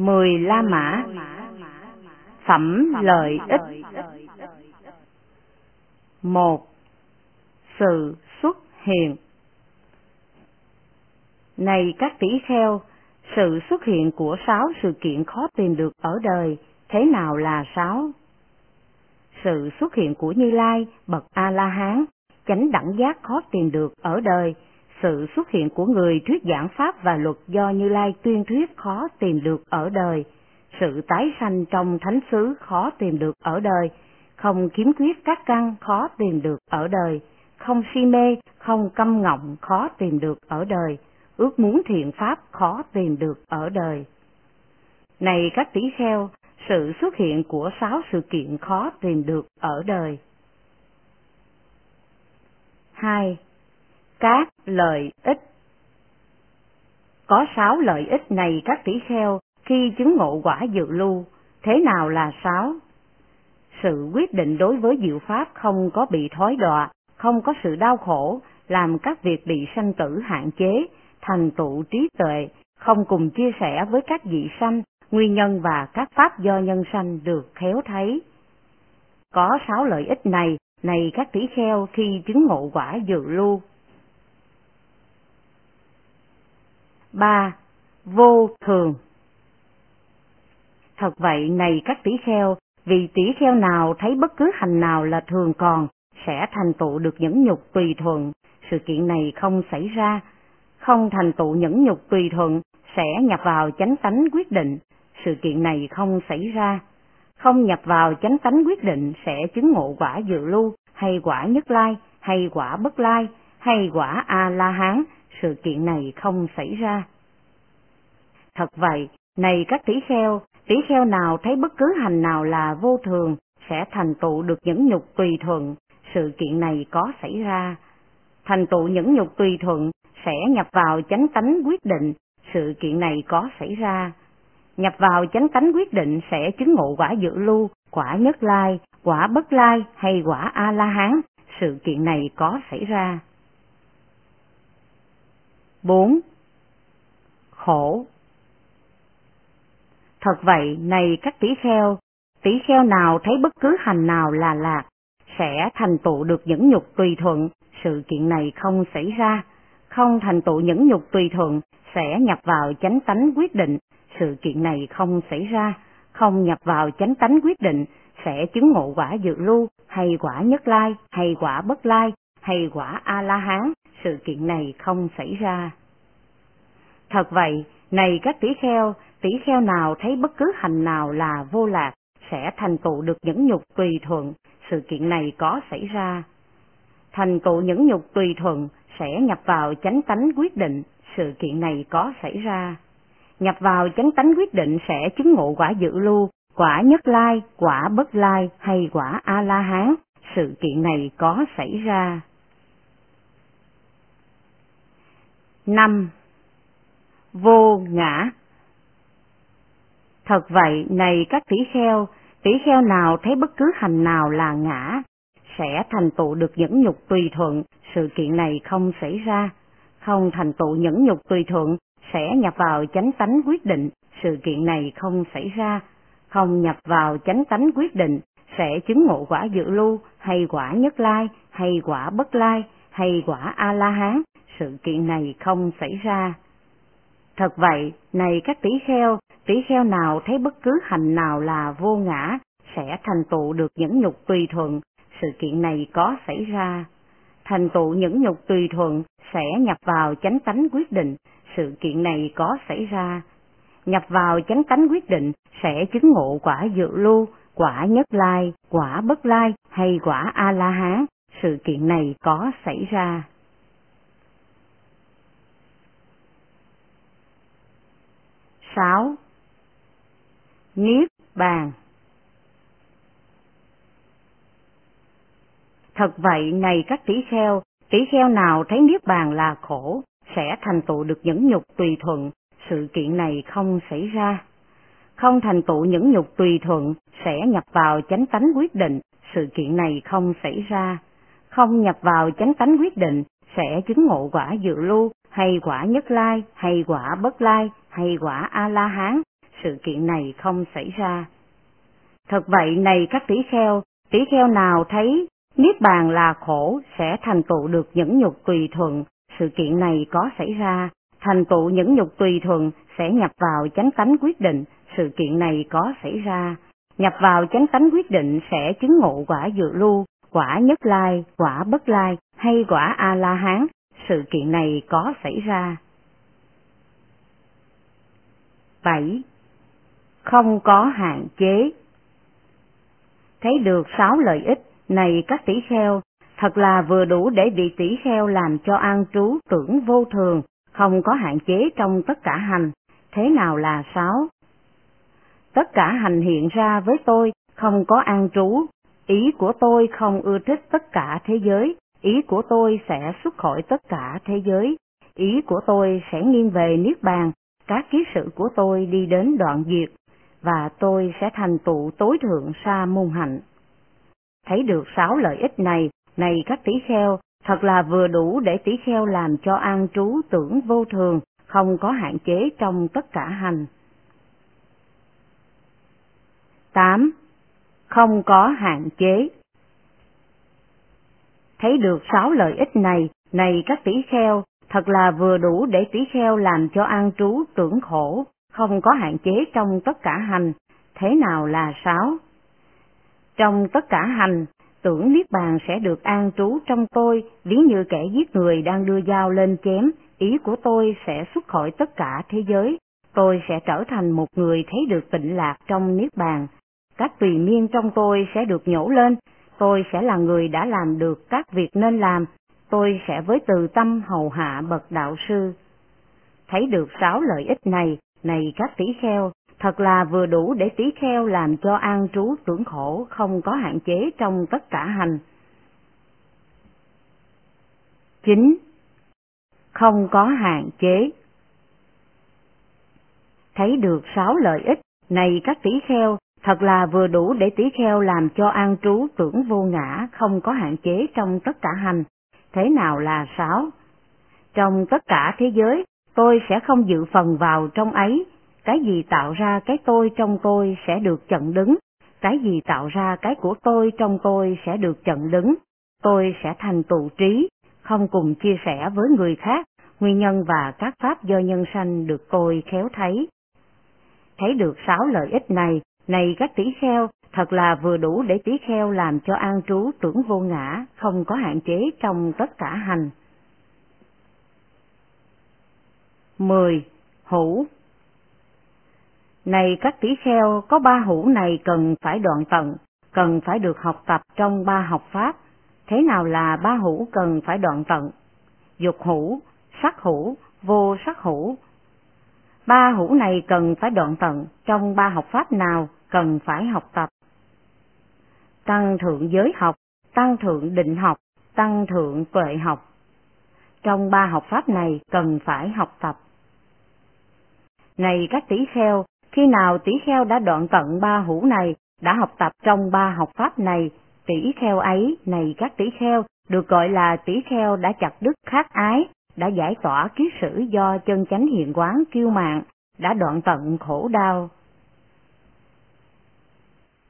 Mười La Mã. Phẩm lợi ích. Một Sự xuất hiện. Này các tỷ kheo, sự xuất hiện của sáu sự kiện khó tìm được ở đời, thế nào là sáu? Sự xuất hiện của Như Lai, bậc A-la-hán, chánh đẳng giác khó tìm được ở đời, sự xuất hiện của người thuyết giảng pháp và luật do Như Lai tuyên thuyết khó tìm được ở đời, sự tái sanh trong thánh xứ khó tìm được ở đời, không kiếm quyết các căn khó tìm được ở đời, không si mê, không căm ngọng khó tìm được ở đời, ước muốn thiện pháp khó tìm được ở đời. Này các tỷ kheo, sự xuất hiện của sáu sự kiện khó tìm được ở đời. 2. Các lợi ích Có sáu lợi ích này các tỷ kheo khi chứng ngộ quả dự lưu, thế nào là sáu? Sự quyết định đối với diệu pháp không có bị thói đọa, không có sự đau khổ, làm các việc bị sanh tử hạn chế, thành tựu trí tuệ, không cùng chia sẻ với các vị sanh, nguyên nhân và các pháp do nhân sanh được khéo thấy. Có sáu lợi ích này, này các tỷ kheo khi chứng ngộ quả dự lưu. Ba Vô thường. Thật vậy này các tỷ kheo, vì tỷ kheo nào thấy bất cứ hành nào là thường còn, sẽ thành tựu được những nhục tùy thuận, sự kiện này không xảy ra, không thành tựu những nhục tùy thuận, sẽ nhập vào chánh tánh quyết định, sự kiện này không xảy ra, không nhập vào chánh tánh quyết định sẽ chứng ngộ quả dự lưu, hay quả nhất lai, hay quả bất lai, hay quả A-la-hán, sự kiện này không xảy ra. Thật vậy, này các tỷ kheo, tỷ kheo nào thấy bất cứ hành nào là vô thường, sẽ thành tựu được những nhục tùy thuận, sự kiện này có xảy ra. Thành tựu những nhục tùy thuận, sẽ nhập vào chánh tánh quyết định, sự kiện này có xảy ra. Nhập vào chánh tánh quyết định sẽ chứng ngộ quả dự lưu, quả nhất lai, quả bất lai hay quả A-la-hán, sự kiện này có xảy ra. 4. Khổ. Thật vậy, này các tỷ kheo, tỷ kheo nào thấy bất cứ hành nào là lạc, sẽ thành tựu được những nhục tùy thuận, sự kiện này không xảy ra, không thành tựu những nhục tùy thuận, sẽ nhập vào chánh tánh quyết định, sự kiện này không xảy ra, không nhập vào chánh tánh quyết định, sẽ chứng ngộ quả dự lưu, hay quả nhất lai, hay quả bất lai, hay quả A-la-hán, sự kiện này không xảy ra. Thật vậy, này các tỷ kheo, tỷ kheo nào thấy bất cứ hành nào là vô lạc, sẽ thành tựu được những nhục tùy thuận, sự kiện này có xảy ra. Thành tựu những nhục tùy thuận sẽ nhập vào chánh tánh quyết định, sự kiện này có xảy ra. Nhập vào chánh tánh quyết định sẽ chứng ngộ quả dự lưu, quả nhất lai, quả bất lai hay quả A-la-hán, sự kiện này có xảy ra. 5. Vô ngã Thật vậy, này các tỷ kheo, tỷ kheo nào thấy bất cứ hành nào là ngã, sẽ thành tựu được những nhục tùy thuận, sự kiện này không xảy ra. Không thành tựu những nhục tùy thuận, sẽ nhập vào chánh tánh quyết định, sự kiện này không xảy ra. Không nhập vào chánh tánh quyết định, sẽ chứng ngộ quả dự lưu, hay quả nhất lai, hay quả bất lai, hay quả A-la-hán, sự kiện này không xảy ra. Thật vậy, này các tỷ kheo, tỷ kheo nào thấy bất cứ hành nào là vô ngã, sẽ thành tựu được những nhục tùy thuận, sự kiện này có xảy ra. Thành tựu những nhục tùy thuận sẽ nhập vào chánh tánh quyết định, sự kiện này có xảy ra. Nhập vào chánh tánh quyết định sẽ chứng ngộ quả dự lưu, quả nhất lai, quả bất lai hay quả A-la-hán, sự kiện này có xảy ra. 6. Niết bàn Thật vậy, này các tỷ kheo, tỷ kheo nào thấy Niết bàn là khổ, sẽ thành tựu được những nhục tùy thuận, sự kiện này không xảy ra. Không thành tựu những nhục tùy thuận, sẽ nhập vào chánh tánh quyết định, sự kiện này không xảy ra. Không nhập vào chánh tánh quyết định, sẽ chứng ngộ quả dự lưu, hay quả nhất lai, hay quả bất lai, hay quả A-la-hán, sự kiện này không xảy ra. Thật vậy này các tỷ kheo, tỷ kheo nào thấy Niết bàn là khổ sẽ thành tựu được những nhục tùy thuận, sự kiện này có xảy ra, thành tựu những nhục tùy thuận sẽ nhập vào chánh tánh quyết định, sự kiện này có xảy ra, nhập vào chánh tánh quyết định sẽ chứng ngộ quả dự lưu, quả nhất lai, quả bất lai hay quả A-la-hán, sự kiện này có xảy ra. 7. Không có hạn chế Thấy được sáu lợi ích này các tỷ kheo, thật là vừa đủ để vị tỷ kheo làm cho an trú tưởng vô thường, không có hạn chế trong tất cả hành. Thế nào là sáu? Tất cả hành hiện ra với tôi, không có an trú. Ý của tôi không ưa thích tất cả thế giới, ý của tôi sẽ xuất khỏi tất cả thế giới, ý của tôi sẽ nghiêng về Niết Bàn, các ký sự của tôi đi đến đoạn diệt, và tôi sẽ thành tựu tối thượng sa môn hạnh thấy được sáu lợi ích này, này các tỷ kheo, thật là vừa đủ để tỷ kheo làm cho an trú tưởng vô thường, không có hạn chế trong tất cả hành. 8. Không có hạn chế Thấy được sáu lợi ích này, này các tỷ kheo, thật là vừa đủ để tỷ kheo làm cho an trú tưởng khổ, không có hạn chế trong tất cả hành. Thế nào là sáu? Trong tất cả hành, tưởng Niết Bàn sẽ được an trú trong tôi, ví như kẻ giết người đang đưa dao lên chém, ý của tôi sẽ xuất khỏi tất cả thế giới, tôi sẽ trở thành một người thấy được tịnh lạc trong Niết Bàn. Các tùy miên trong tôi sẽ được nhổ lên, tôi sẽ là người đã làm được các việc nên làm, tôi sẽ với từ tâm hầu hạ bậc đạo sư. Thấy được sáu lợi ích này, này các tỷ kheo, thật là vừa đủ để tỷ kheo làm cho an trú tưởng khổ không có hạn chế trong tất cả hành. 9. Không có hạn chế Thấy được sáu lợi ích, này các tỷ kheo, thật là vừa đủ để tỷ kheo làm cho an trú tưởng vô ngã không có hạn chế trong tất cả hành. Thế nào là sáu? Trong tất cả thế giới, tôi sẽ không dự phần vào trong ấy, cái gì tạo ra cái tôi trong tôi sẽ được chận đứng, cái gì tạo ra cái của tôi trong tôi sẽ được chận đứng, tôi sẽ thành tụ trí, không cùng chia sẻ với người khác, nguyên nhân và các pháp do nhân sanh được tôi khéo thấy. Thấy được sáu lợi ích này, này các tỷ kheo, thật là vừa đủ để tỷ kheo làm cho an trú tưởng vô ngã, không có hạn chế trong tất cả hành. 10. Hữu này các tỷ kheo, có ba hữu này cần phải đoạn tận, cần phải được học tập trong ba học pháp. Thế nào là ba hữu cần phải đoạn tận? Dục hữu, sắc hữu, vô sắc hữu. Ba hữu này cần phải đoạn tận, trong ba học pháp nào cần phải học tập? Tăng thượng giới học, tăng thượng định học, tăng thượng tuệ học. Trong ba học pháp này cần phải học tập. Này các tỷ kheo, khi nào tỷ kheo đã đoạn tận ba hữu này, đã học tập trong ba học pháp này, tỷ kheo ấy, này các tỷ kheo, được gọi là tỷ kheo đã chặt đứt khát ái, đã giải tỏa kiết sử do chân chánh hiện quán kiêu mạng, đã đoạn tận khổ đau,